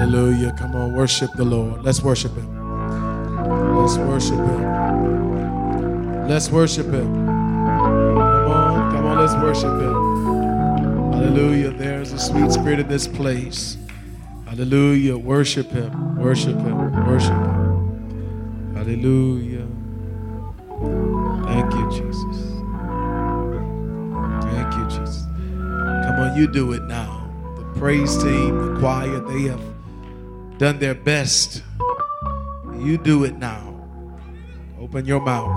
Hallelujah. Come on, worship the Lord. Let's worship Him. Let's worship Him. Let's worship Him. Come on, come on, let's worship Him. Hallelujah. There's a sweet spirit in this place. Hallelujah. Worship Him. Worship Him. Worship Him. Hallelujah. Thank you, Jesus. Thank you, Jesus. Come on, you do it now. The praise team, the choir, they have done their best. You do it now. Open your mouth.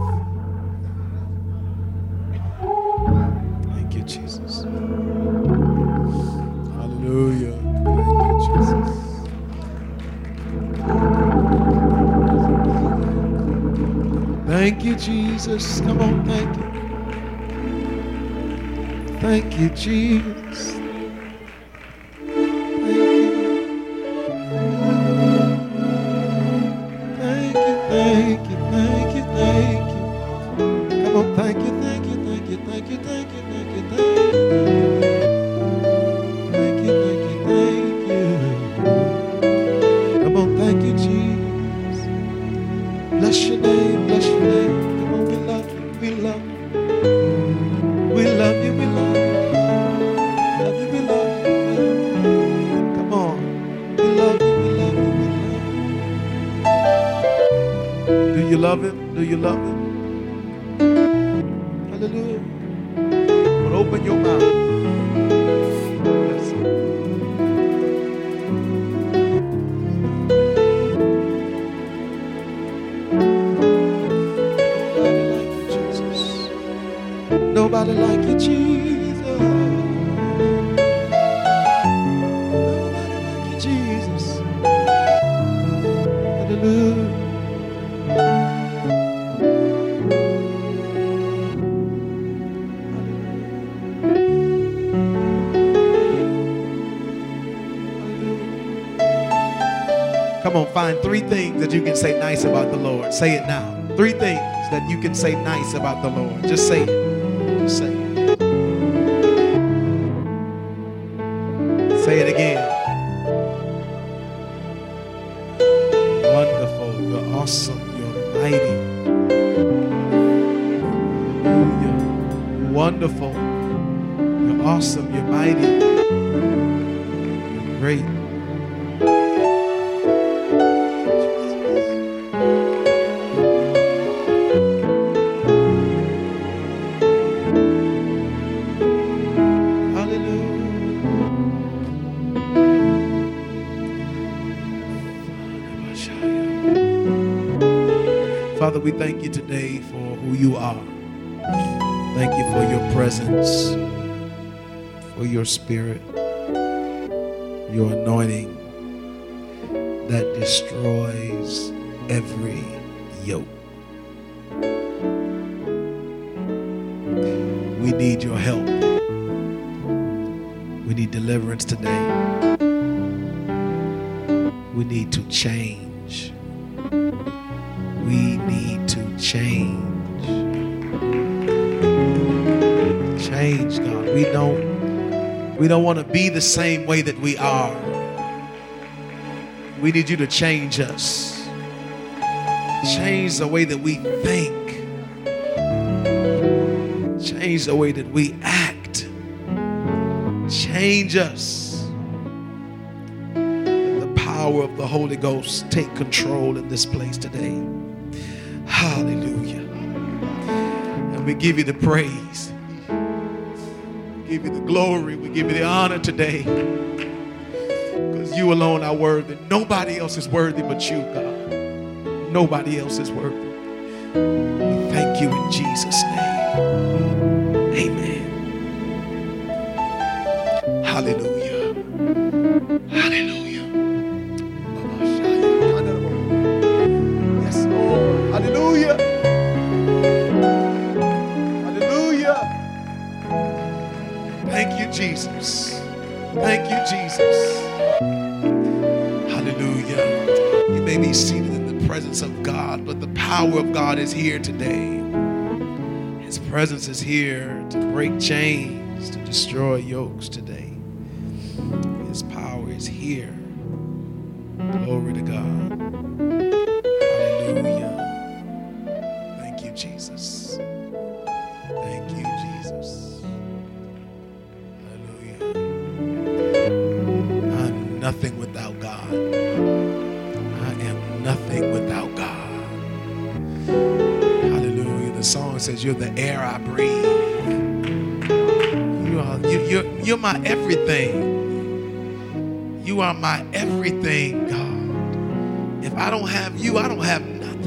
Thank you, Jesus. Hallelujah. Thank you, Jesus. Thank you, Jesus. Come on, thank you. Thank you, Jesus. Like you, Jesus. Come on, find three things that you can say nice about the Lord. Say it now. Three things that you can say nice about the Lord. Just say it. Your spirit, your anointing that destroys every yoke. We need your help. We need deliverance today. We need to change. We need to change. Change, God. We don't we don't want to be the same way that we are. We need you to change us. Change the way that we think. Change the way that we act. Change us. Let the power of the Holy Ghost take control in this place today. Hallelujah. And we give you the praise. Give you the glory. We give you the honor today. Because you alone are worthy. Nobody else is worthy but you, God. Nobody else is worthy. We thank you in Jesus' name. Amen. Hallelujah. Hallelujah. Yes, Lord. Hallelujah. Jesus. Thank you, Jesus. Hallelujah. You may be seated in the presence of God, but the power of God is here today. His presence is here to break chains, to destroy yokes today. His power is here. Glory to God. You're the air I breathe. You are, you, you're, you're my everything. You are my everything, God. If I don't have you, I don't have nothing.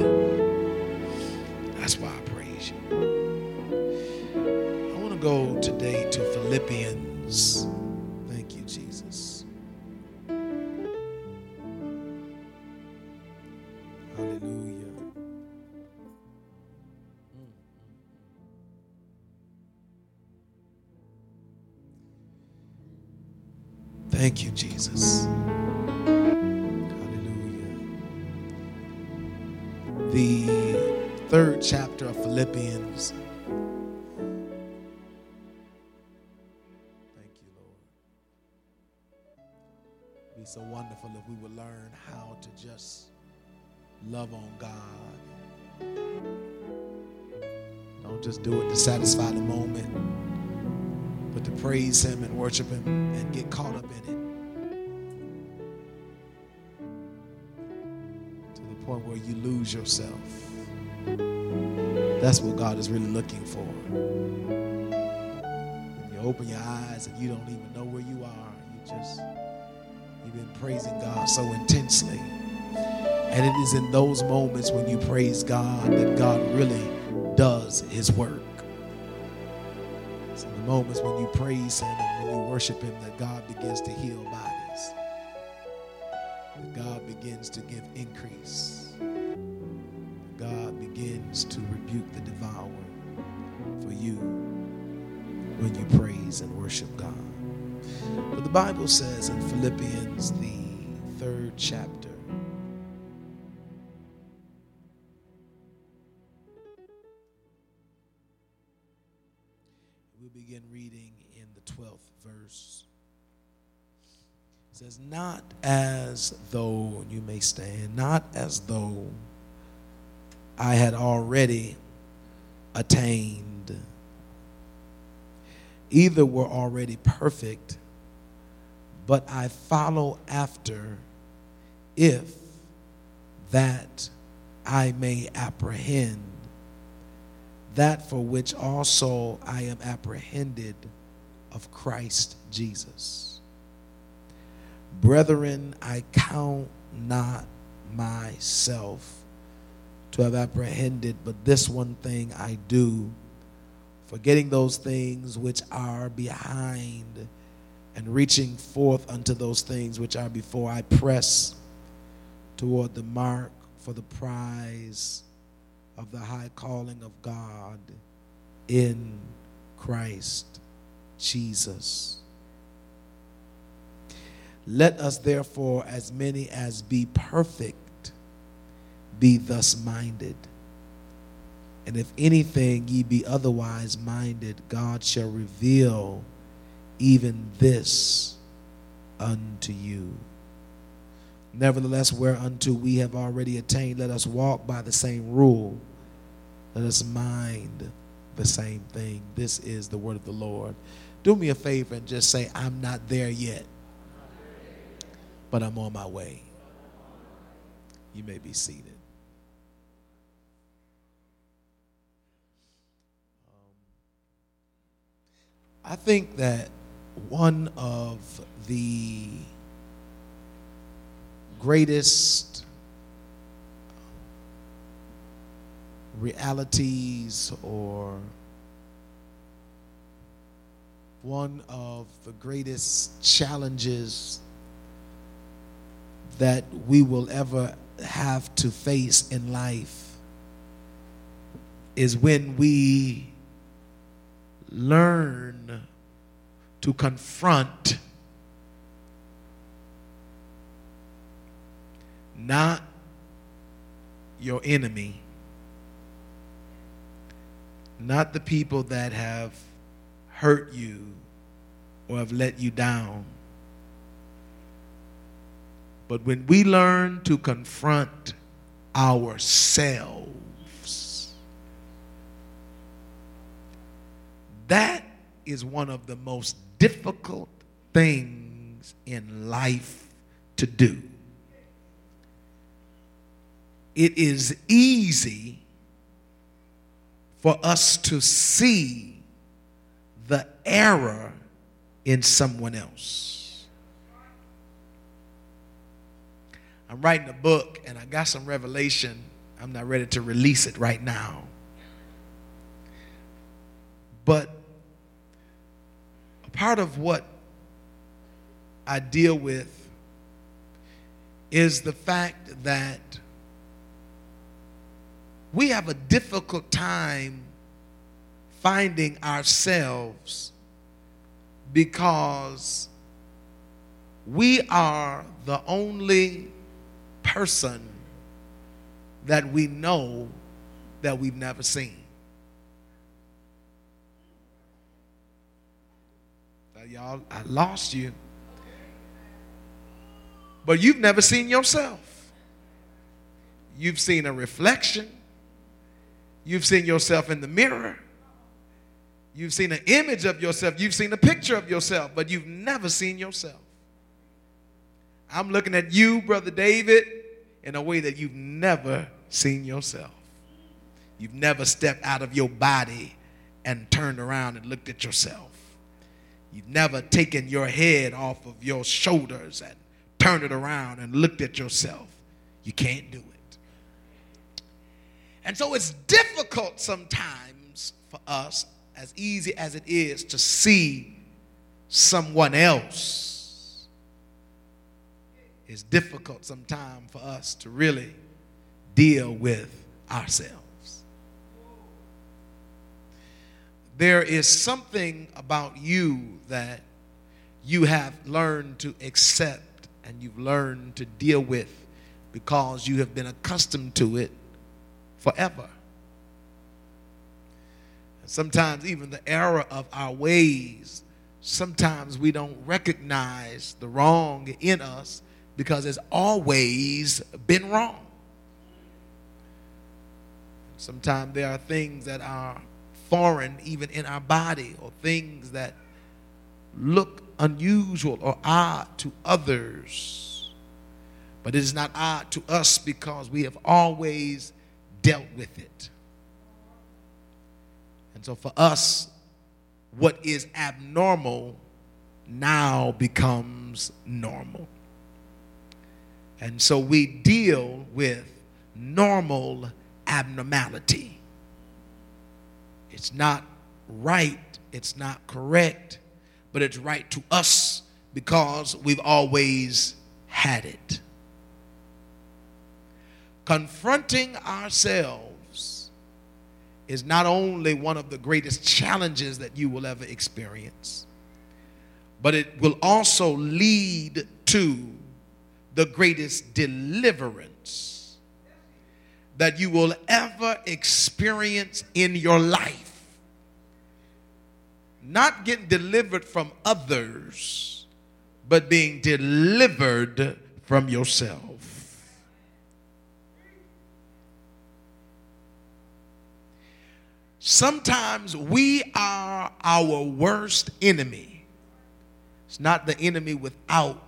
That's why I praise you. I want to go today to Philippians. Thank you, Jesus. Hallelujah. The third chapter of Philippians. Thank you, Lord. It'd be so wonderful if we would learn how to just love on God. Don't just do it to satisfy the moment but to praise Him and worship Him and get caught up in it point where you lose yourself. That's what God is really looking for. You open your eyes and you don't even know where you are, you just, you've been praising God so intensely. And it is in those moments when you praise God that God really does His work It's in the moments when you praise Him and when you worship Him that God begins to heal bodies, Begins to give increase, God begins to rebuke the devourer for you when you praise and worship God. But the Bible says in Philippians, the third chapter, we'll begin reading in the 12th verse. Says, Not as though, you may stand, not as though I had already attained, either were already perfect, but I follow after if that I may apprehend that for which also I am apprehended of Christ Jesus. Brethren, I count not myself to have apprehended, but this one thing I do, forgetting those things which are behind and reaching forth unto those things which are before, I press toward the mark for the prize of the high calling of God in Christ Jesus. Let us therefore, as many as be perfect, be thus minded. And if anything ye be otherwise minded, God shall reveal even this unto you. Nevertheless, whereunto we have already attained, let us walk by the same rule. Let us mind the same thing. This is the word of the Lord. Do me a favor and just say, I'm not there yet, but I'm on my way. You may be seated. Um, I think that one of the greatest realities or one of the greatest challenges that we will ever have to face in life is when we learn to confront not your enemy, not the people that have hurt you or have let you down, But when we learn to confront ourselves, that is one of the most difficult things in life to do. It is easy for us to see the error in someone else. I'm writing a book and I got some revelation. I'm not ready to release it right now. But a part of what I deal with is the fact that we have a difficult time finding ourselves because we are the only person that we know that we've never seen. y'all, I lost you. But you've never seen yourself. You've seen a reflection. You've seen yourself in the mirror. You've seen an image of yourself. You've seen a picture of yourself, but you've never seen yourself. I'm looking at you, Brother David, in a way that you've never seen yourself. You've never stepped out of your body and turned around and looked at yourself. You've never taken your head off of your shoulders and turned it around and looked at yourself. You can't do it. And so it's difficult sometimes for us, as easy as it is, to see someone else. It's difficult sometimes for us to really deal with ourselves. There is something about you that you have learned to accept and you've learned to deal with because you have been accustomed to it forever. Sometimes, even the error of our ways, sometimes we don't recognize the wrong in us because it's always been wrong. Sometimes there are things that are foreign, even in our body, or things that look unusual or odd to others. But it is not odd to us because we have always dealt with it. And so for us, what is abnormal now becomes normal. And so we deal with normal abnormality. It's not right, it's not correct, but it's right to us because we've always had it confronting ourselves is not only one of the greatest challenges that you will ever experience, but it will also lead to the greatest deliverance that you will ever experience in your life. Not getting delivered from others, but being delivered from yourself. Sometimes we are our worst enemy. It's not the enemy without,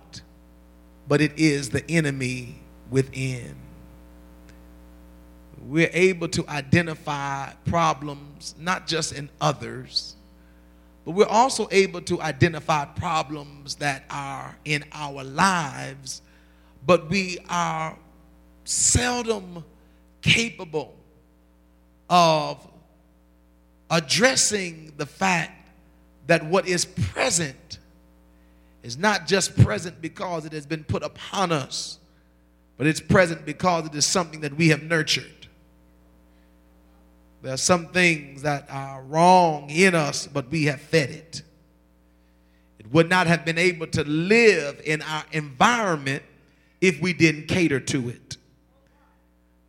but it is the enemy within. We're able to identify problems not just in others, but we're also able to identify problems that are in our lives, but we are seldom capable of addressing the fact that what is present is not just present because it has been put upon us, but it's present because it is something that we have nurtured. There are some things that are wrong in us, but we have fed it. It would not have been able to live in our environment if we didn't cater to it.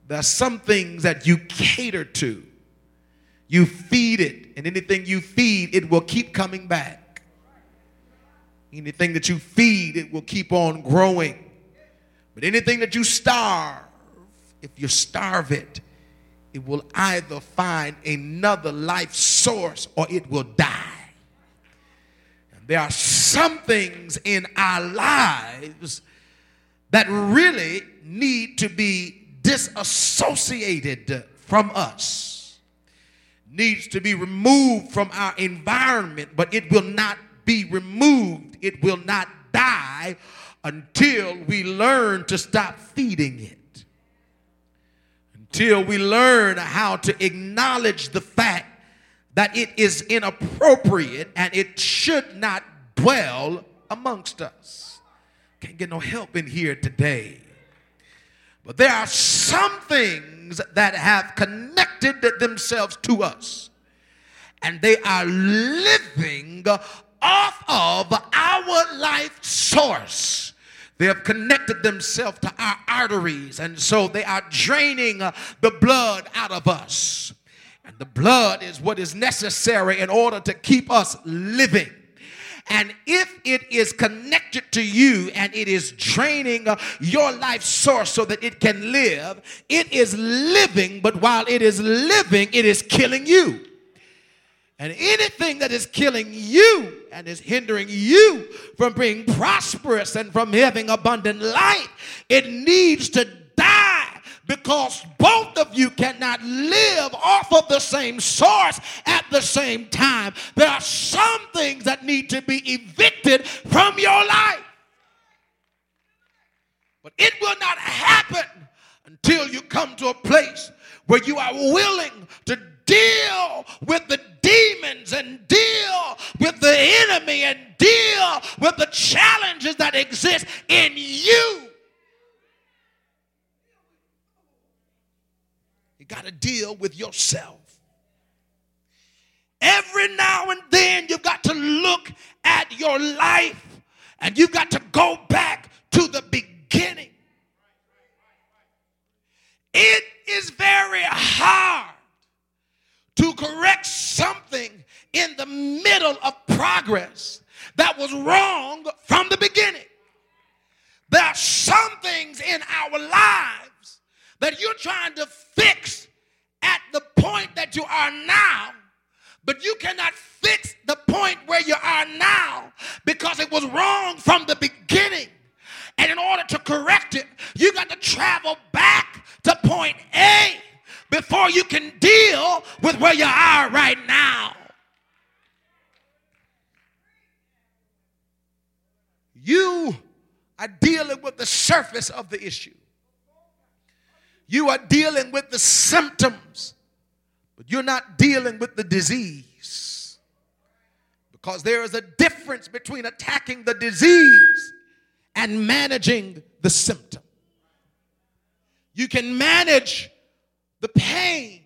There are some things that you cater to you feed it, and anything you feed, it will keep coming back. Anything that you feed, it will keep on growing. But anything that you starve, if you starve it, it will either find another life source or it will die. And there are some things in our lives that really need to be disassociated from us, needs to be removed from our environment, but it will not be removed, it will not die until we learn to stop feeding it Until we learn how to acknowledge the fact that it is inappropriate and it should not dwell amongst us. Can't get no help in here today. But there are some things that have connected themselves to us, and they are living off of our life source. They have connected themselves to our arteries, and so they are draining uh, the blood out of us. And the blood is what is necessary in order to keep us living. And if it is connected to you and it is draining uh, your life source so that it can live, it is living, but while it is living, it is killing you. And anything that is killing you and is hindering you from being prosperous and from having abundant life, it needs to die because both of you cannot live off of the same source at the same time. There are some things that need to be evicted from your life. But it will not happen until you come to a place where you are willing to deal with the demons and deal with the enemy and deal with the challenges that exist in you. You got to deal with yourself. Every now and then, you've got to look at your life and you've got to go back to the beginning. It is very hard to correct something in the middle of progress that was wrong from the beginning. There are some things in our lives that you're trying to fix at the point that you are now, but you cannot fix the point where you are now because it was wrong from the beginning. And in order to correct it, you got to travel back to point A before you can deal with where you are right now. You are dealing with the surface of the issue. You are dealing with the symptoms, but you're not dealing with the disease. Because there is a difference between attacking the disease and managing the symptom. You can manage the pain.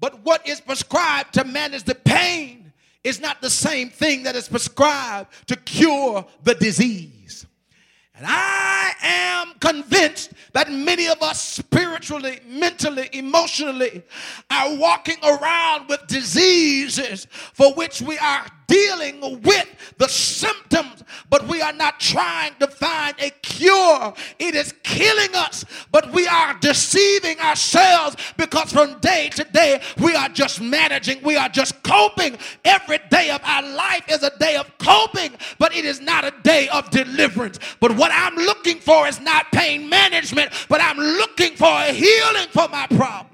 But what is prescribed to manage the pain is not the same thing that is prescribed to cure the disease. And I am convinced that many of us spiritually, mentally, emotionally are walking around with diseases for which we are dealing with the symptoms, but we are not trying to find a cure. It is killing us, but we are deceiving ourselves because from day to day we are just managing, we are just coping. Every day of our life is a day of coping, but it is not a day of deliverance. But what I'm looking for is not pain management, but I'm looking for a healing for my problem.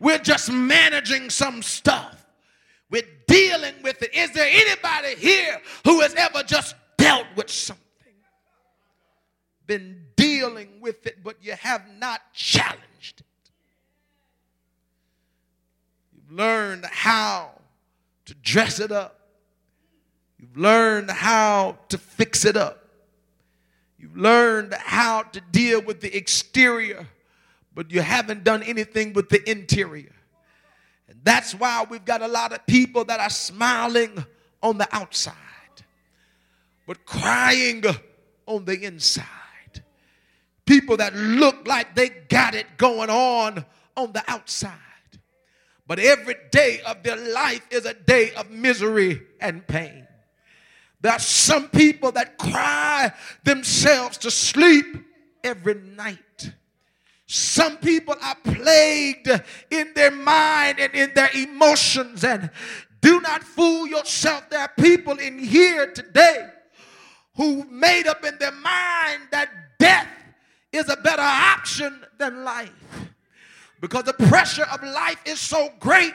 We're just managing some stuff. We're dealing with it. Is there anybody here who has ever just dealt with something? Been dealing with it, but you have not challenged it. You've learned how to dress it up. You've learned how to fix it up. You've learned how to deal with the exterior, but you haven't done anything with the interior. And that's why we've got a lot of people that are smiling on the outside, but crying on the inside. People that look like they got it going on on the outside. But every day of their life is a day of misery and pain. There are some people that cry themselves to sleep every night. Some people are plagued in their mind and in their emotions. And do not fool yourself. There are people in here today who made up in their mind that death is a better option than life. Because the pressure of life is so great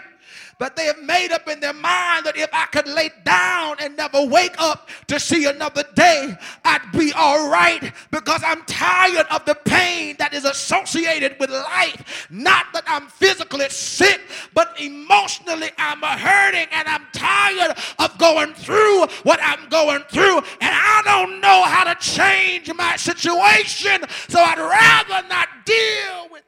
but they have made up in their mind that if I could lay down and never wake up to see another day, I'd be all right because I'm tired of the pain that is associated with life. Not that I'm physically sick, but emotionally I'm hurting and I'm tired of going through what I'm going through. And I don't know how to change my situation, so I'd rather not deal with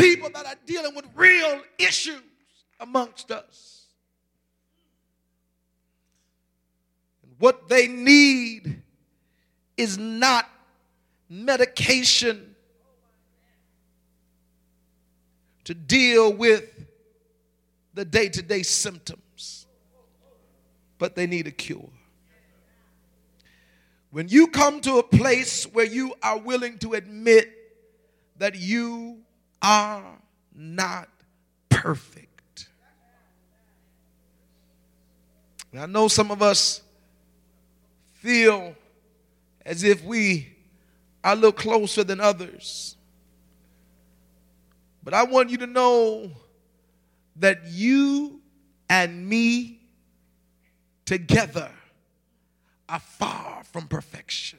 people that are dealing with real issues amongst us. What they need is not medication to deal with the day to day symptoms, but they need a cure. When you come to a place where you are willing to admit that you are not perfect. And I know some of us feel as if we are a little closer than others. But I want you to know that you and me together are far from perfection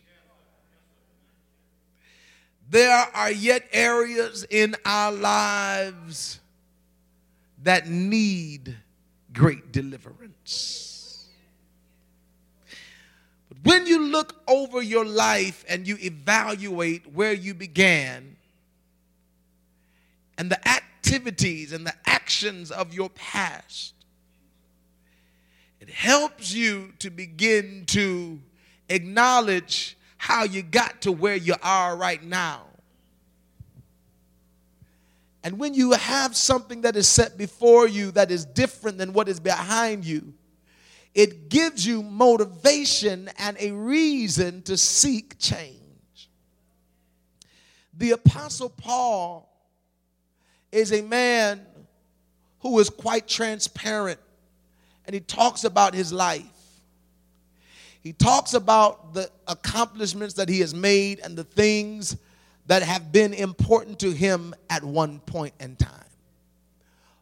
there are yet areas in our lives that need great deliverance. But when you look over your life and you evaluate where you began and the activities and the actions of your past, it helps you to begin to acknowledge how you got to where you are right now. And when you have something that is set before you that is different than what is behind you, it gives you motivation and a reason to seek change. The Apostle Paul is a man who is quite transparent and he talks about his life. He talks about the accomplishments that he has made and the things that have been important to him at one point in time.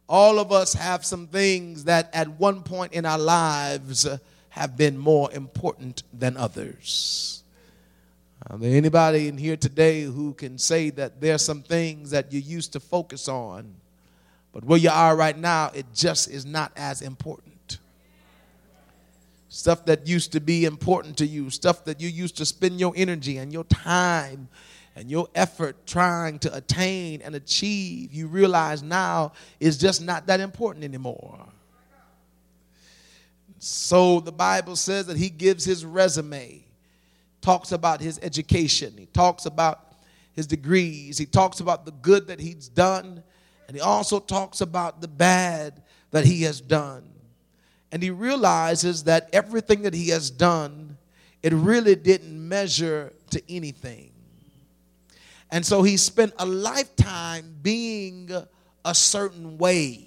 All of us have some things that at one point in our lives have been more important than others. Are there anybody in here today who can say that there are some things that you used to focus on, but where you are right now, it just is not as important? Stuff that used to be important to you, stuff that you used to spend your energy and your time and your effort trying to attain and achieve, you realize now is just not that important anymore. So the Bible says that he gives his resume, talks about his education, he talks about his degrees, he talks about the good that he's done, and he also talks about the bad that he has done and he realizes that everything that he has done, it really didn't measure to anything. And so he spent a lifetime being a certain way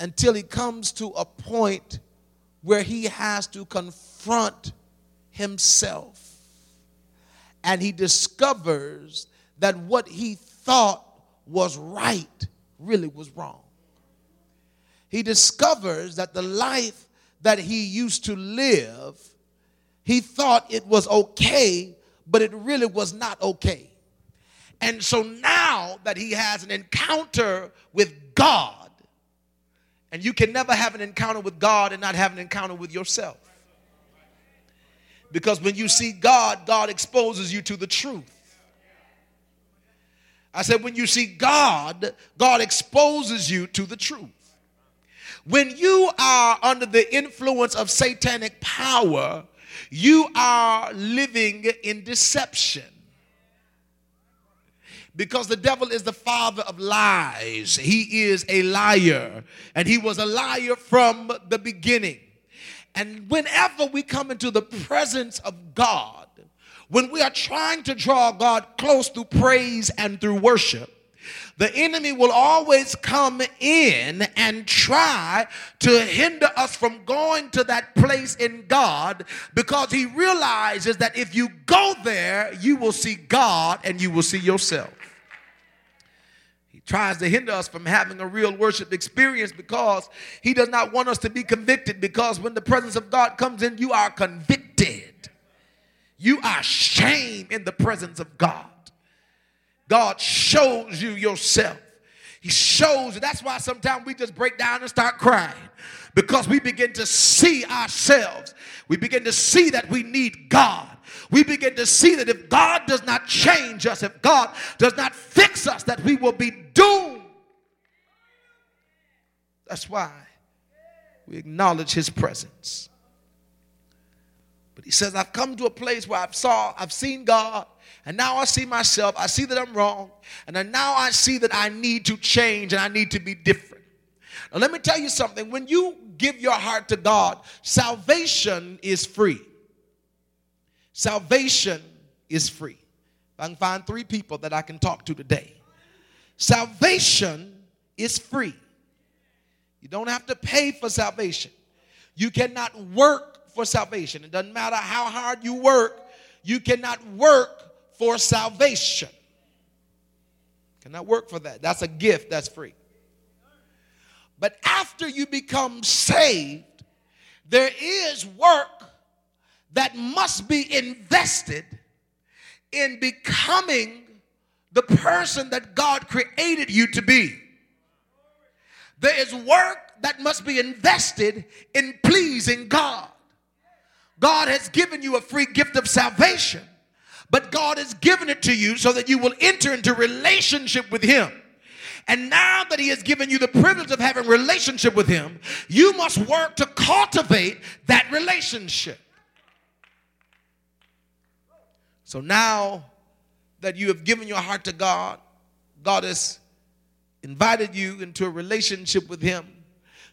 until he comes to a point where he has to confront himself. And he discovers that what he thought was right really was wrong he discovers that the life that he used to live, he thought it was okay, but it really was not okay. And so now that he has an encounter with God, and you can never have an encounter with God and not have an encounter with yourself. Because when you see God, God exposes you to the truth. I said, when you see God, God exposes you to the truth. When you are under the influence of satanic power, you are living in deception. because the devil is the father of lies. He is a liar, and he was a liar from the beginning. And whenever we come into the presence of God, when we are trying to draw God close through praise and through worship, the enemy will always come in and try to hinder us from going to that place in God because he realizes that if you go there, you will see God and you will see yourself. He tries to hinder us from having a real worship experience because he does not want us to be convicted because when the presence of God comes in you are convicted. You are shame in the presence of God God shows you yourself. He shows you. That's why sometimes we just break down and start crying. Because we begin to see ourselves. We begin to see that we need God. We begin to see that if God does not change us, if God does not fix us, that we will be doomed. That's why we acknowledge his presence. But he says, I've come to a place where I've saw, I've seen God, and now I see myself. I see that I'm wrong, and now I see that I need to change and I need to be different. Now, let me tell you something. When you give your heart to God, salvation is free. Salvation is free. I can find three people that I can talk to today. Salvation is free. You don't have to pay for salvation. You cannot work for salvation. It doesn't matter how hard you work, you cannot work for salvation. Cannot work for that. That's a gift, that's free. But after you become saved, there is work that must be invested in becoming the person that God created you to be. There is work that must be invested in pleasing God. God has given you a free gift of salvation, but God has given it to you so that you will enter into relationship with Him. And now that he has given you the privilege of having relationship with him, you must work to cultivate that relationship. So now that you have given your heart to God, God has invited you into a relationship with Him.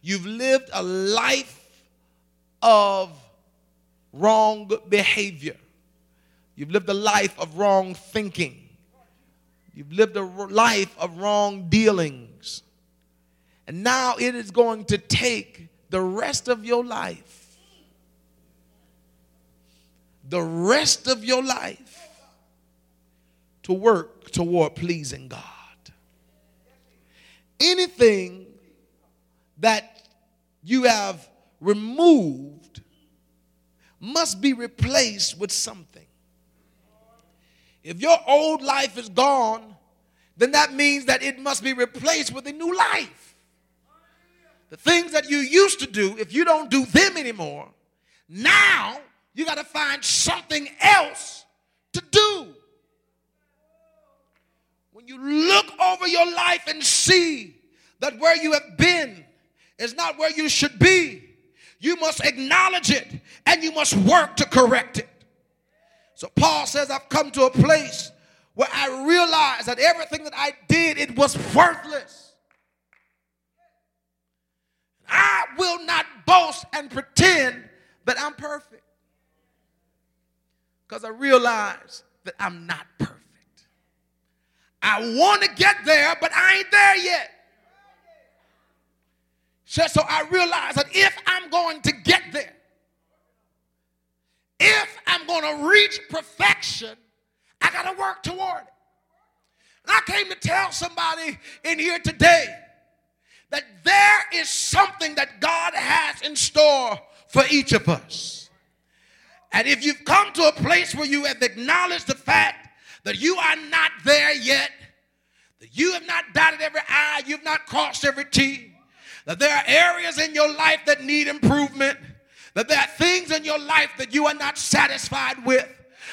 You've lived a life of wrong behavior. You've lived a life of wrong thinking. You've lived a life of wrong dealings. And now it is going to take the rest of your life the rest of your life to work toward pleasing God. Anything that you have removed must be replaced with something. If your old life is gone, then that means that it must be replaced with a new life. The things that you used to do, if you don't do them anymore, now you got to find something else to do. When you look over your life and see that where you have been is not where you should be, you must acknowledge it and you must work to correct it. So Paul says, I've come to a place where I realize that everything that I did, it was worthless. I will not boast and pretend that I'm perfect because I realize that I'm not perfect. I want to get there, but I ain't there yet. So, so I realize that if I'm going to get there, if I'm going to reach perfection, I got to work toward it. And I came to tell somebody in here today that there is something that God has in store for each of us. And if you've come to a place where you have acknowledged the fact that you are not there yet, that you have not dotted every I, you've not crossed every T, that there are areas in your life that need improvement, that there are things in your life that you are not satisfied with,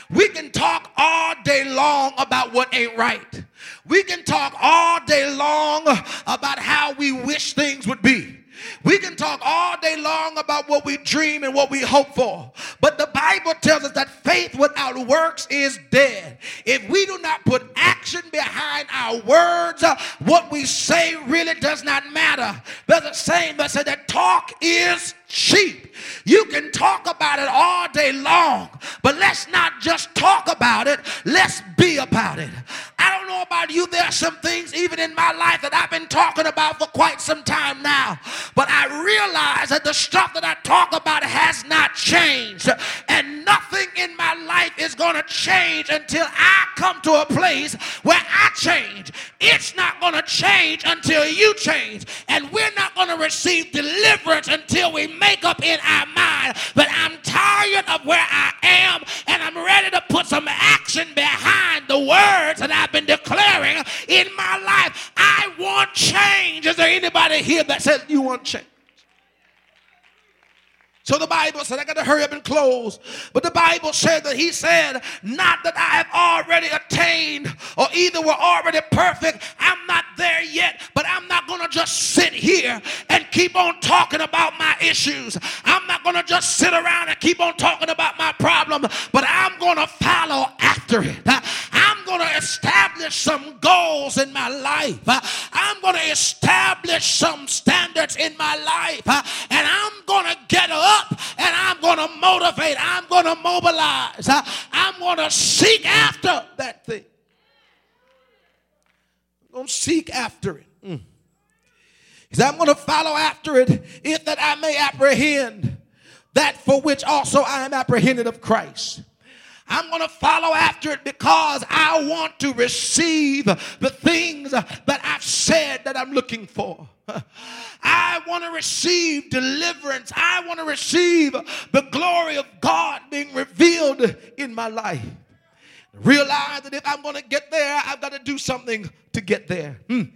we can talk all day long about what ain't right. We can talk all day long about how we wish things would be. We can talk all day long about what we dream and what we hope for, but the Bible tells us that faith without works is dead. If we do not put action behind our words, what we say really does not matter. There's a saying that said that talk is cheap. You can talk about it all day long, but let's not just talk about it, let's be about it. I don't know about you, there are some things even in my life that I've been talking about for quite some time now, but I realize that the stuff that I talk about has not changed, and nothing in my life is going to change until I come to a place where I change. It's not going to change until you change, and we're not going to receive deliverance until we make up in our mind that I'm tired of where I am and I'm ready to put some action behind the words that I've been declaring in my life. I want change. Is there anybody here that says you want change? So the Bible said, I got to hurry up and close. But the Bible said that he said, not that I have already attained or either we're already perfect. I'm not there yet, but I'm not going to just sit here and keep on talking about my issues. I'm not going to just sit around and keep on talking about my problem, but I'm going to follow after it. I'm going to establish some goals in my life. Uh, I'm going to establish some standards in my life. Uh, and I'm going to get up and I'm going to motivate. I'm going to mobilize. Uh, I'm going to seek after that thing. I'm going to seek after it. Mm. I'm going to follow after it if that I may apprehend that for which also I am apprehended of Christ. I'm going to follow after it because I want to receive the things that I've said that I'm looking for. I want to receive deliverance. I want to receive the glory of God being revealed in my life. Realize that if I'm going to get there, I've got to do something to get there. Mm.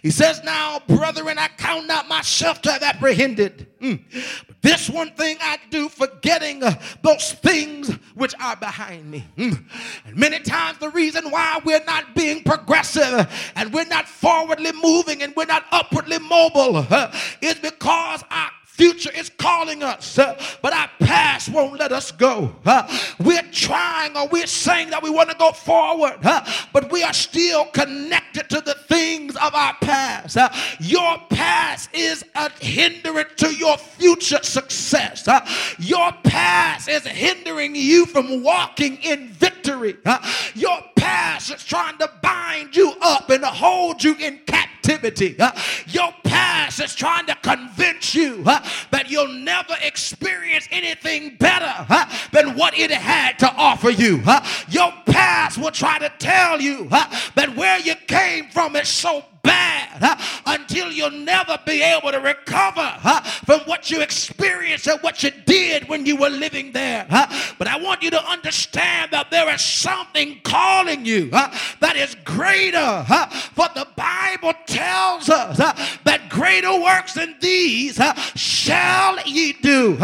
He says, Now, brethren, I count not myself to have apprehended. Mm. But this one thing I do, forgetting those things which are behind me. Mm. And many times, the reason why we're not being progressive and we're not forwardly moving and we're not upwardly mobile uh, is because our future is calling us, uh, but our past won't let us go. Uh, we're trying or we're saying that we want to go forward, uh, but we are still connected to the things of our past. Uh, your past is a hindrance to your future success. Uh, your past is hindering you from walking in victory. Uh, your past is trying to bind you up and hold you in captivity. Uh, your past is trying to convince you uh, that you'll never experience anything better uh, than what it had to offer you. Your past will try to tell you that where you came from is so bad uh, until you'll never be able to recover uh, from what you experienced and what you did when you were living there. Uh, but I want you to understand that there is something calling you that is greater. For the Bible tells us that greater works than these shall ye do.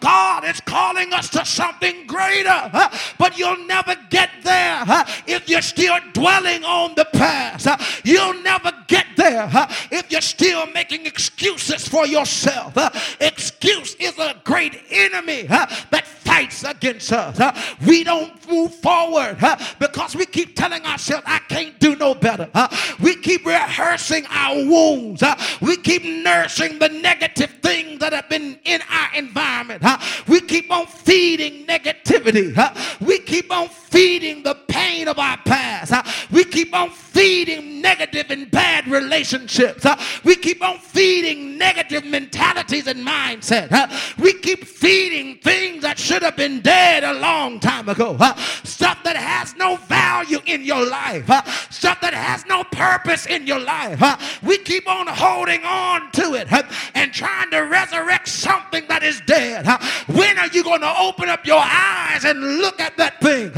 God is calling us to something greater, but you'll never get there if you're still dwelling on the past. You'll never get there if you're still making excuses for yourself. Uh, excuse is a great enemy uh, that against us. We don't move forward because we keep telling ourselves, I can't do no better. We keep rehearsing our wounds. We keep nursing the negative things that have been in our environment. We keep on feeding negativity. We keep on feeding the pain of our past. We keep on feeding negative and bad relationships. We keep on feeding negative mentalities and mindset. We keep feeding things that should have been dead a long time ago. Stuff that has no value in your life. Stuff that has no purpose in your life. We keep on holding on to it and trying to resurrect something that is dead. When are you going to open up your eyes and look at that thing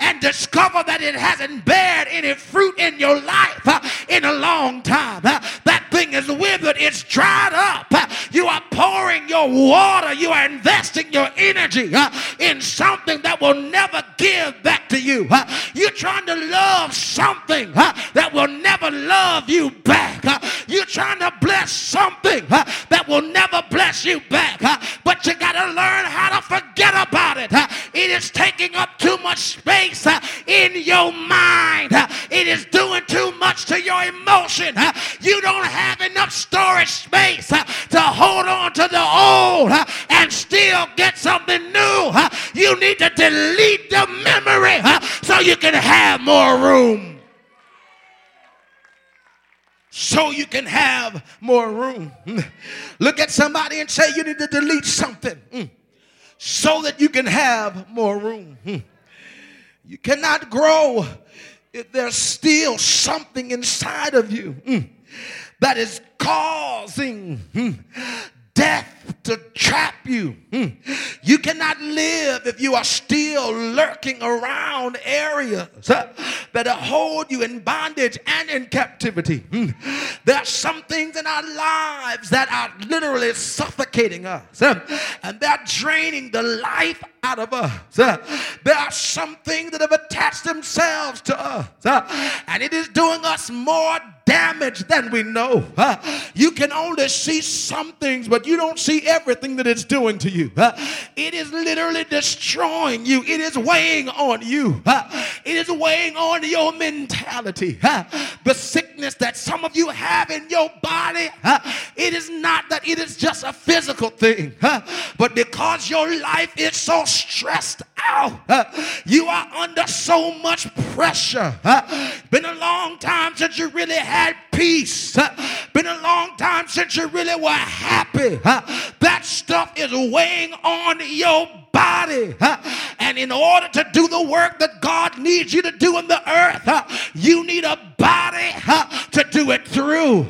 and discover that it hasn't bared any fruit in your life in a long time? That thing is withered, it's dried up. You are pouring your water, you are investing your energy uh, in something that will never give back to you. Uh, you're trying to love something uh, that will never love you back. You're trying to bless something that will never bless you back. But you got to learn how to forget about it. It is taking up too much space uh, in your mind. Uh, it is doing too much to your emotion. More room so you can have more room. Look at somebody and say, You need to delete something mm, so that you can have more room. Mm. You cannot grow if there's still something inside of you mm, that is causing death to trap you. Hmm. You cannot live if you are still lurking around areas that hold you in bondage and in captivity. Hmm. There are some things in our lives that are literally suffocating us and they're draining the life out of us. There are some things that have attached themselves to us and it is doing us more damage than we know. You can only see some things, but you don't see everything that it's doing to you. It is literally destroying you, it is weighing on you, it is weighing on your mentality. The sickness that some of you have in your body, it is not that it is just a physical thing, but because your life is so stressed out, you are under so much pressure. Been a long time since you really peace. Been a long time since you really were happy. That stuff is weighing on your body. And in order to do the work that God needs you to do in the earth, you need a body to do it through.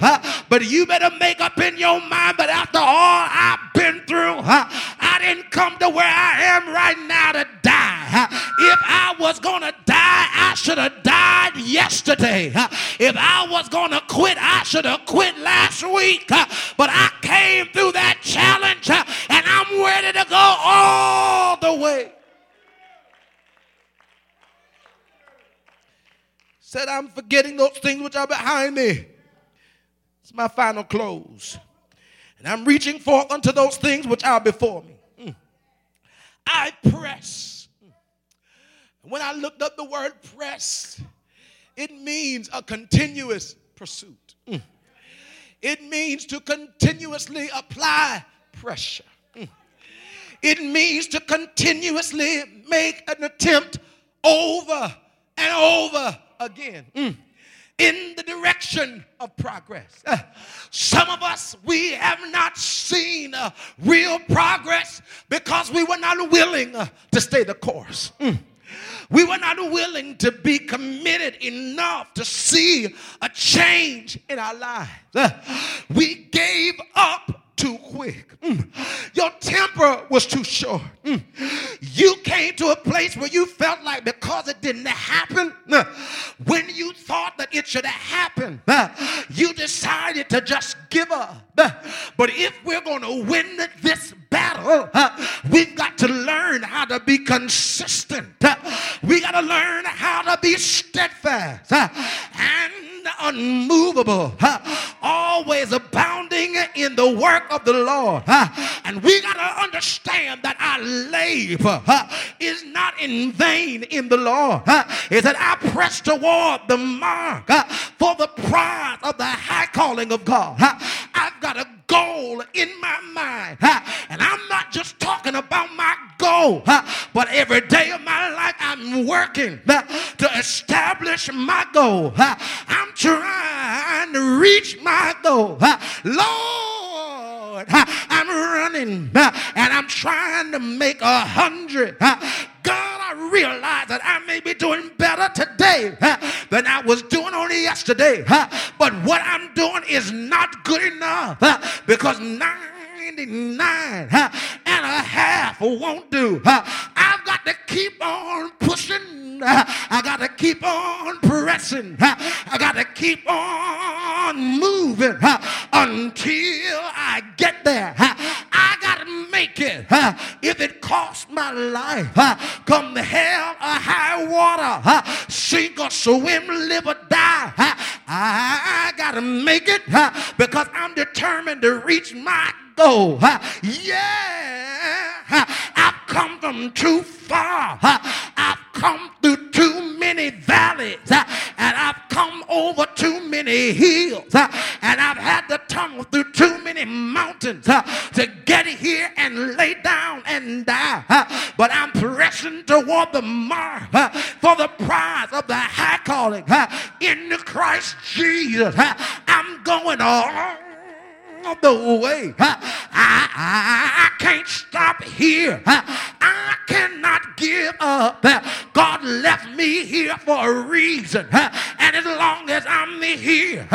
But you better make up in your mind that after all I've been through, I didn't come to where I am right now to die. If I was going to die, I should have died yesterday. If I was going to quit, I should have quit last week. But I came through that challenge and I'm ready to go all the way. Said, I'm forgetting those things which are behind me. It's my final close. And I'm reaching forth unto those things which are before me. Mm. I press. When I looked up the word press, it means a continuous pursuit. Mm. It means to continuously apply pressure. Mm. It means to continuously make an attempt over and over again. Mm in the direction of progress. Uh, some of us, we have not seen uh, real progress because we were not willing uh, to stay the course. Mm. We were not willing to be committed enough to see a change in our lives. We gave up too quick. Mm. Your temper was too short. Mm. You came to a place where you felt like because it didn't happen, when you thought that it should have happened, you decided to just give up. But if we're going to win this battle, we've got to learn how to be consistent. We got to learn how to be steadfast and unmovable, always abounding in the work of the Lord. And we got to understand that our labor is not in vain in the Lord. Is that I press toward the mark for the prize of the high calling of God. Got a goal in my mind. And I'm not just talking about my goal, but every day of my life I'm working to establish my goal. I'm trying to reach my goal. Lord, I'm running and I'm trying to make a hundred. I realize that I may be doing better today than I was doing only yesterday. But what I'm doing is not good enough because 99 and a half won't do. I've got to keep on pushing. I got to keep on pressing. I got to keep on moving. Until I get there. I got to make it. If it costs my life, come the hell or high water, sink or swim, live or die. I got to make it. Because I'm determined to reach my goal. Yeah, I've come from too far. I've come through too many valleys and I've come over too many hills and I've had to tumble through too many mountains to get here and lay down and die. But I'm pressing toward the mark for the prize of the high calling in Christ Jesus. I'm going on the way. I, I, I can't stop here. I cannot give up. God left me here for a reason. And as long as I'm here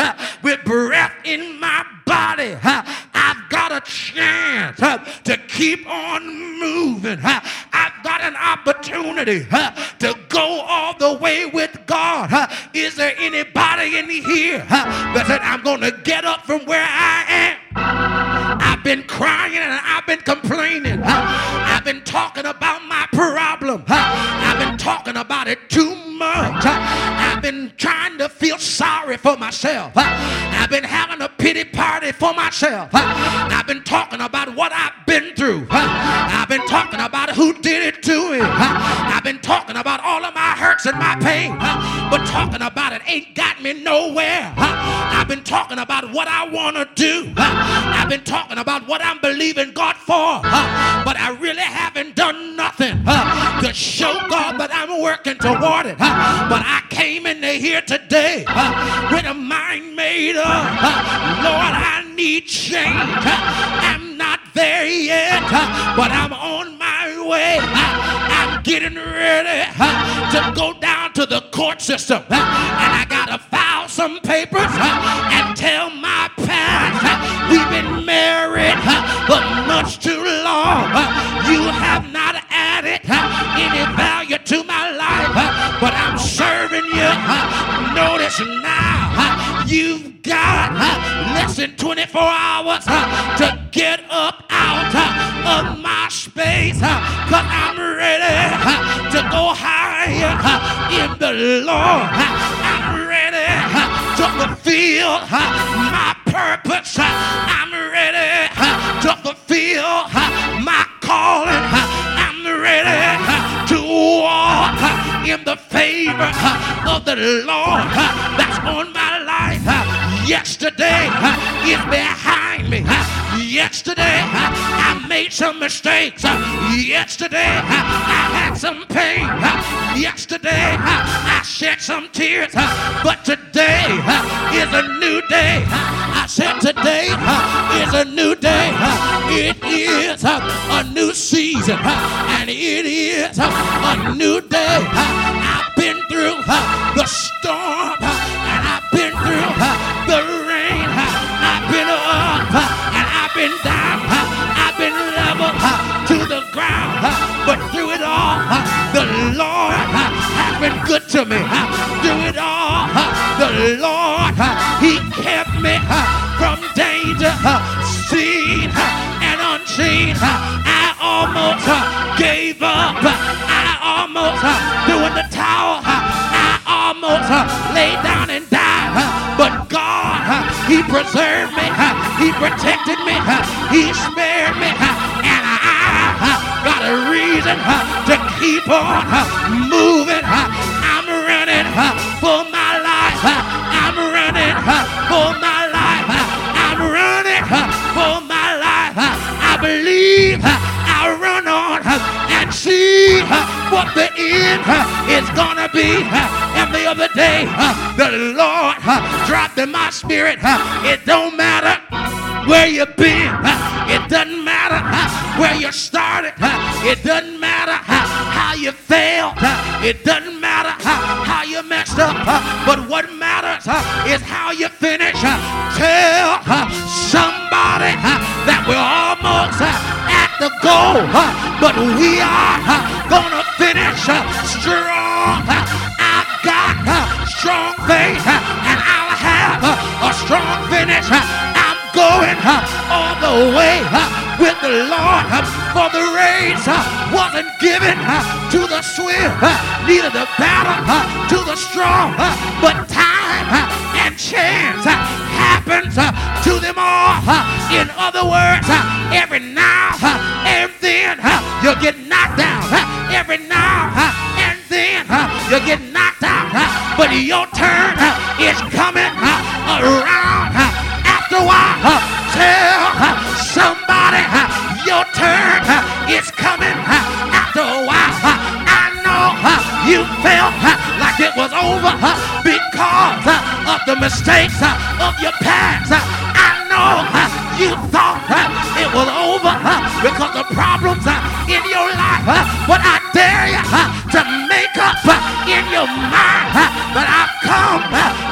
with breath in my body, I've got a chance to keep on moving. I've got an opportunity to go all the way with God. Is there anybody in here that said, I'm going to get up from where I am? I've been crying and I've been complaining. I've been talking about my problem. I've been talking about it too much. I've been trying to feel sorry for myself. I've been having a pity party for myself. I've been talking about what I've been through. I've been talking about who did it to me. Talking about all of my hurts and my pain. But talking about it ain't got me nowhere. I've been talking about what I want to do. I've been talking about what I'm believing God for. But I really haven't done nothing to show God that I'm working toward it. But I came in here today with a mind made up. Lord, I need change. I'm not there yet, but I'm on my way. I'm getting ready to go down to the court system. And I got to file some papers and tell my parents we've been married for much too long. You have not added any value to my life, but I'm serving you. Notice now you've got less than 24 hours to get up out of my space because I'm ready to go higher in the Lord. I'm ready to fulfill my purpose. I'm ready to fulfill my calling. I'm ready to walk in the favor of the Lord that's on my life. Yesterday is behind me. Yesterday I made some mistakes. Yesterday I had some pain. Yesterday I shed some tears. But today is a new day. I said today is a new day. It is a new season. And it is a new day. I've been through the storm. The Lord has been good to me. Through it all, the Lord, He kept me from danger, seen and unseen. I almost gave up. I almost threw in the towel. I almost laid down and died. But God, He preserved me. He protected me. He spared me. Got a reason to keep on moving. I'm running for my life. I'm running for my life. I'm running for my life. I believe I'll run on and see what the end is gonna be. And the other day, the Lord dropped in my spirit. It don't matter where you've been. It doesn't matter where you started. It doesn't matter how you failed. It doesn't matter how you messed up. But what matters is how you finish. Tell somebody that we're almost at the goal, but we are gonna finish strong. I've got strong faith, and I'll have a strong finish. I'm going all the way with the Lord, for the race wasn't given to the swift, neither the battle to the strong, but time and chance happens to them all. In other words, every now and then you get knocked down. every now and then you get knocked out, but your turn is coming around after a while. Tell somebody your turn is coming after a while. I know you felt like it was over because of the mistakes of your past. I know you thought it was over because the problems in your life, but I dare you to make up in your mind that I've come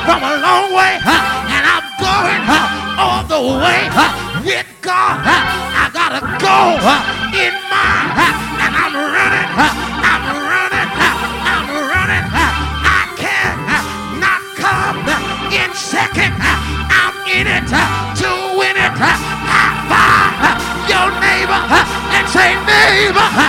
from a long way and I'm going all the way with God. I gotta go in mine and I'm running, in it uh, to win it. Uh, High five your neighbor uh, and say, neighbor,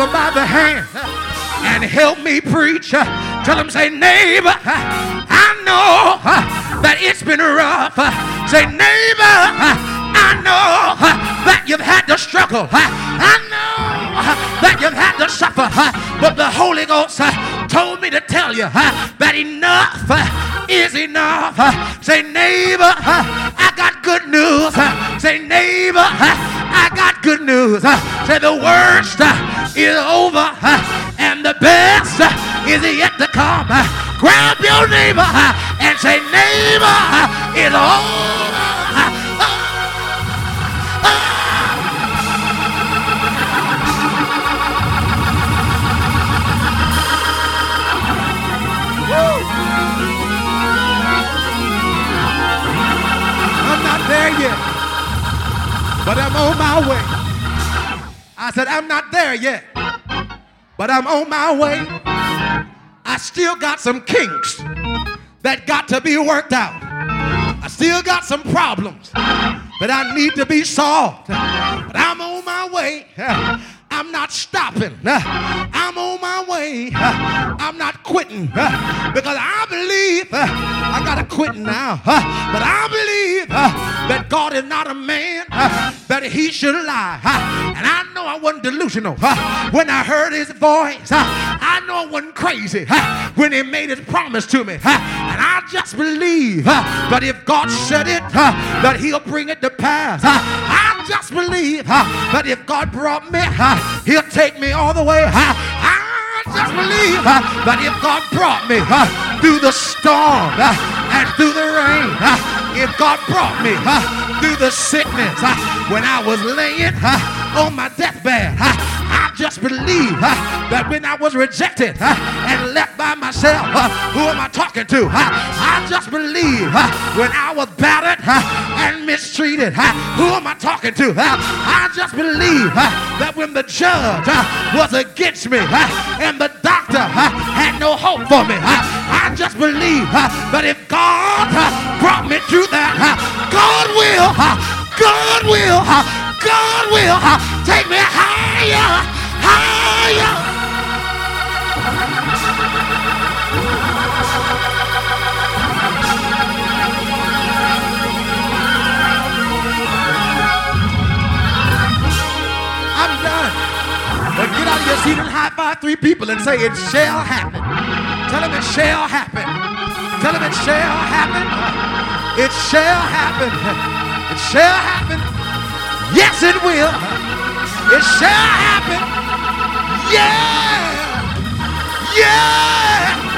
them by the hand, and help me preach. Tell them, say, neighbor, I know that it's been rough. Say, neighbor, I know that you've had to struggle. I know that you've had to suffer. But the Holy Ghost told me to tell you that enough is enough. Say, neighbor, I got good news. Say, neighbor, I got good news. Uh, say, the worst uh, is over uh, and the best is yet to come. Grab your neighbor and say, neighbor, it's over. There yet, but I'm on my way. I said, I'm not there yet, but I'm on my way. I still got some kinks that got to be worked out. I still got some problems that I need to be solved. But I'm on my way. I'm not stopping. I'm on my way. I'm not quitting because I believe I gotta quit now. But I believe that God is not a man that he should lie. And I know I wasn't delusional when I heard his voice. I know I wasn't crazy when he made his promise to me. And I just believe that if God said it, that he'll bring it to pass. I just believe. That if God brought me, he'll take me all the way. I just believe. That if God brought me through the storm and through the rain, if God brought me through the sickness when I was laying on my deathbed, I just believe that when I was rejected and left by myself, who am I talking to? I just believe when I was battered and mistreated, who am I talking to? I just believe that when the judge was against me and the doctor had no hope for me, I just believe that if God brought me through that. God will, God will, God will uh, take me higher, higher. I'm done. But get out of your seat and high five three people and say, It shall happen. Tell them it shall happen. Tell them it shall happen. It shall happen. It shall happen. Yes, it will. It shall happen. Yeah. Yeah.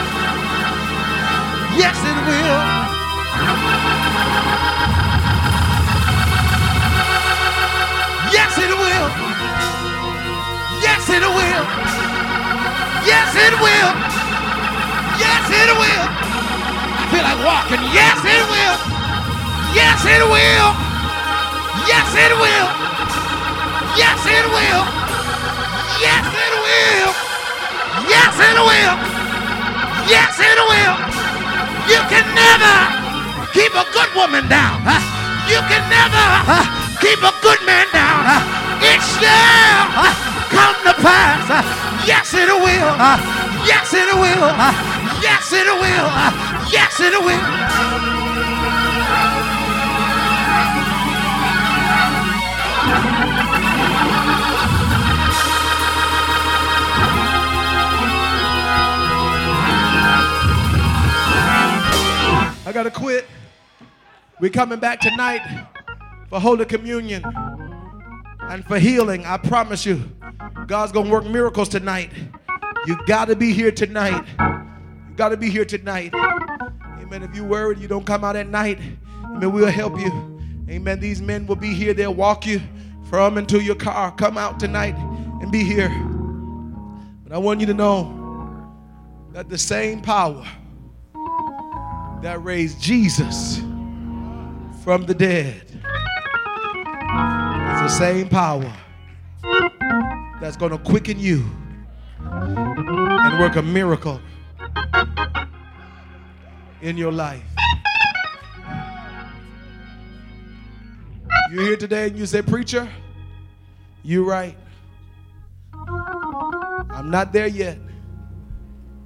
Yes, it will. Yes, it will. Yes, it will. Yes, it will. Yes, it will. I feel like walking. Yes, it will. Yes, it will. Yes, it will. Yes, it will. Yes, it will. Yes, it will. Yes, it will. You can never keep a good woman down. You can never keep a good man down. It shall come to pass. Yes, it will. Yes, it will. Yes, it will. Yes, it will. I gotta quit. We're coming back tonight for Holy Communion and for healing. I promise you. God's to work miracles tonight. You got to be here tonight. You got to be here tonight. Amen. If you worried you don't come out at night, amen, we'll help you. Amen. These men will be here. They'll walk you from into your car. Come out tonight and be here. But I want you to know that the same power that raised Jesus from the dead is the same power that's going to quicken you and work a miracle in your life. You're here today and you say, Preacher, you're right. I'm not there yet,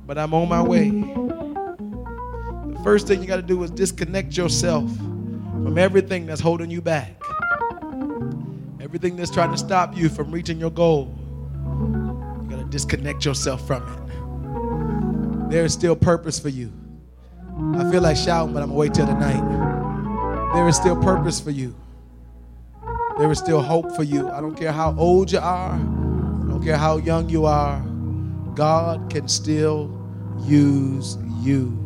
but I'm on my way. First thing you got to do is disconnect yourself from everything that's holding you back, everything that's trying to stop you from reaching your goal You got to disconnect yourself from it. There is still purpose for you. I feel like shouting, but I'm gonna wait till tonight. There is still purpose for you. There is still hope for you. I don't care how old you are, I don't care how young you are. God can still use you.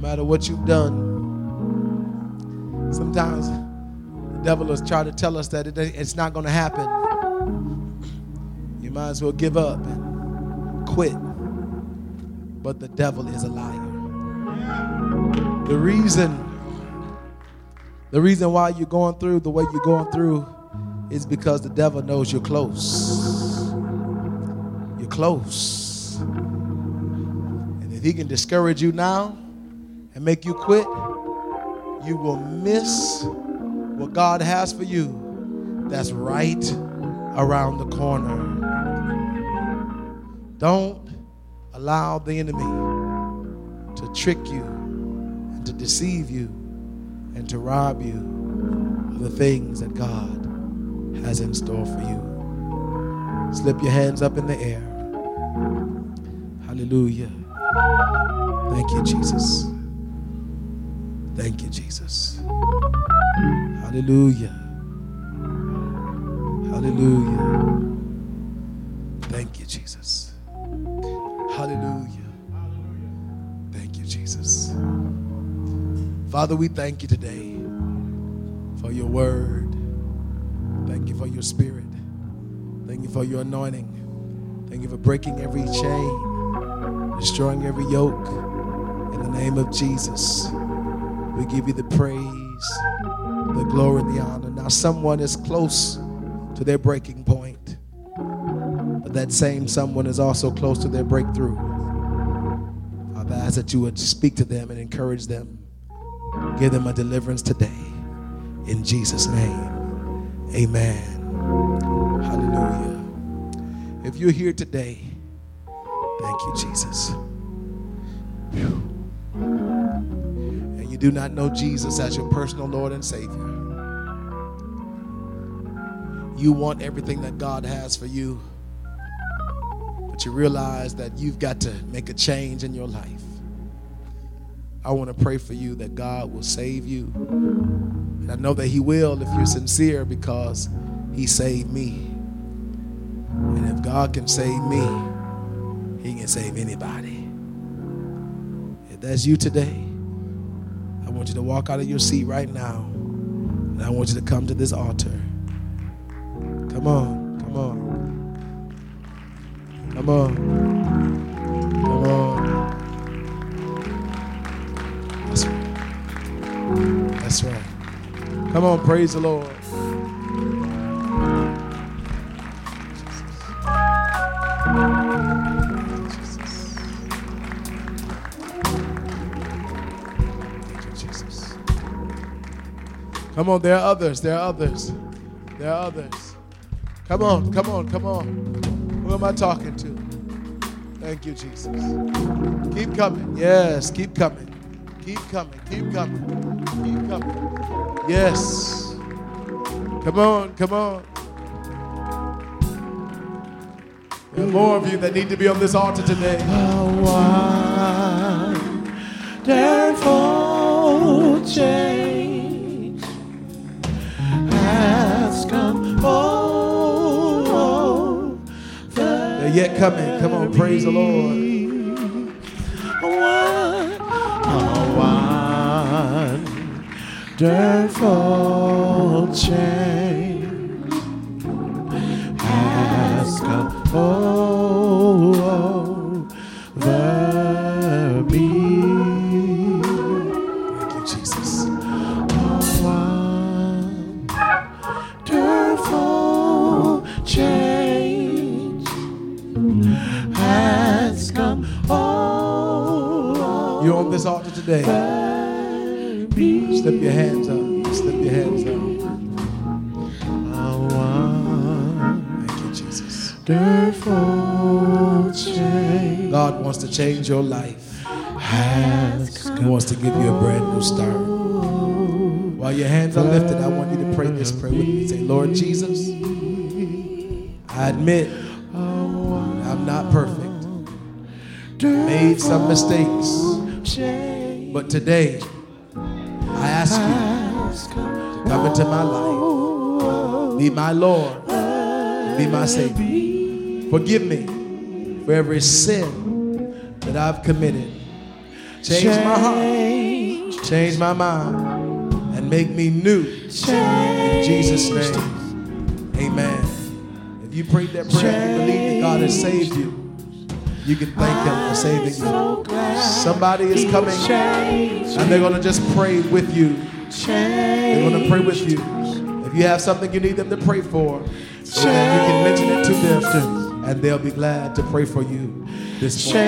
Matter what you've done. Sometimes the devil is trying to tell us that it's not going to happen You might as well give up and quit. But the devil is a liar. The reason the reason why you're going through the way you're going through is because the devil knows you're close. You're close. And if he can discourage you now and make you quit, you will miss what God has for you that's right around the corner. Don't allow the enemy to trick you and to deceive you and to rob you of the things that God has in store for you. Slip your hands up in the air. Hallelujah. Thank you, Jesus. Thank you, Jesus. Hallelujah. Hallelujah. Thank you, Jesus. Hallelujah. Hallelujah. Thank you, Jesus. Father, we thank you today for your word. Thank you for your spirit. Thank you for your anointing. Thank you for breaking every chain, destroying every yoke. In the name of Jesus, we give you the praise, the glory, and the honor. Now, someone is close to their breaking point but that same someone is also close to their breakthrough. I ask that you would speak to them and encourage them. Give them a deliverance today. In Jesus' name, amen. Hallelujah. If you're here today, thank you, Jesus. Whew. You do not know Jesus as your personal Lord and Savior. You want everything that God has for you, but you realize that you've got to make a change in your life. I want to pray for you that God will save you. And I know that He will if you're sincere because He saved me. And if God can save me, He can save anybody. If that's you today, I want you to walk out of your seat right now. And I want you to come to this altar. Come on, come on. Come on. Come on. That's right. That's right. Come on, praise the Lord. Come on, there are others. There are others. There are others. Come on, come on, come on. Who am I talking to? Thank you, Jesus. Keep coming. Yes, keep coming. Keep coming. Keep coming. Keep coming. Yes. Come on, come on. There are more of you that need to be on this altar today. wonderful change has come over They're yet coming. Come on, praise the Lord. wonderful change today. Slip your hands up. Step your hands up. Thank you, Jesus. God wants to change your life. He wants to give you a brand new start. While your hands are lifted, I want you to pray this prayer with me. Say, Lord Jesus, I admit I'm not perfect. Made some mistakes. But today, I ask you to come into my life. Be my Lord. Be my Savior. Forgive me for every sin that I've committed. Change my heart. change my mind. And make me new. In Jesus' name. Amen. If you prayed that prayer and you believe that God has saved you, you can thank Him for saving you. Somebody is coming and they're going to just pray with you. They're going to pray with you. If you have something you need them to pray for, you can mention it to them and they'll be glad to pray for you this morning.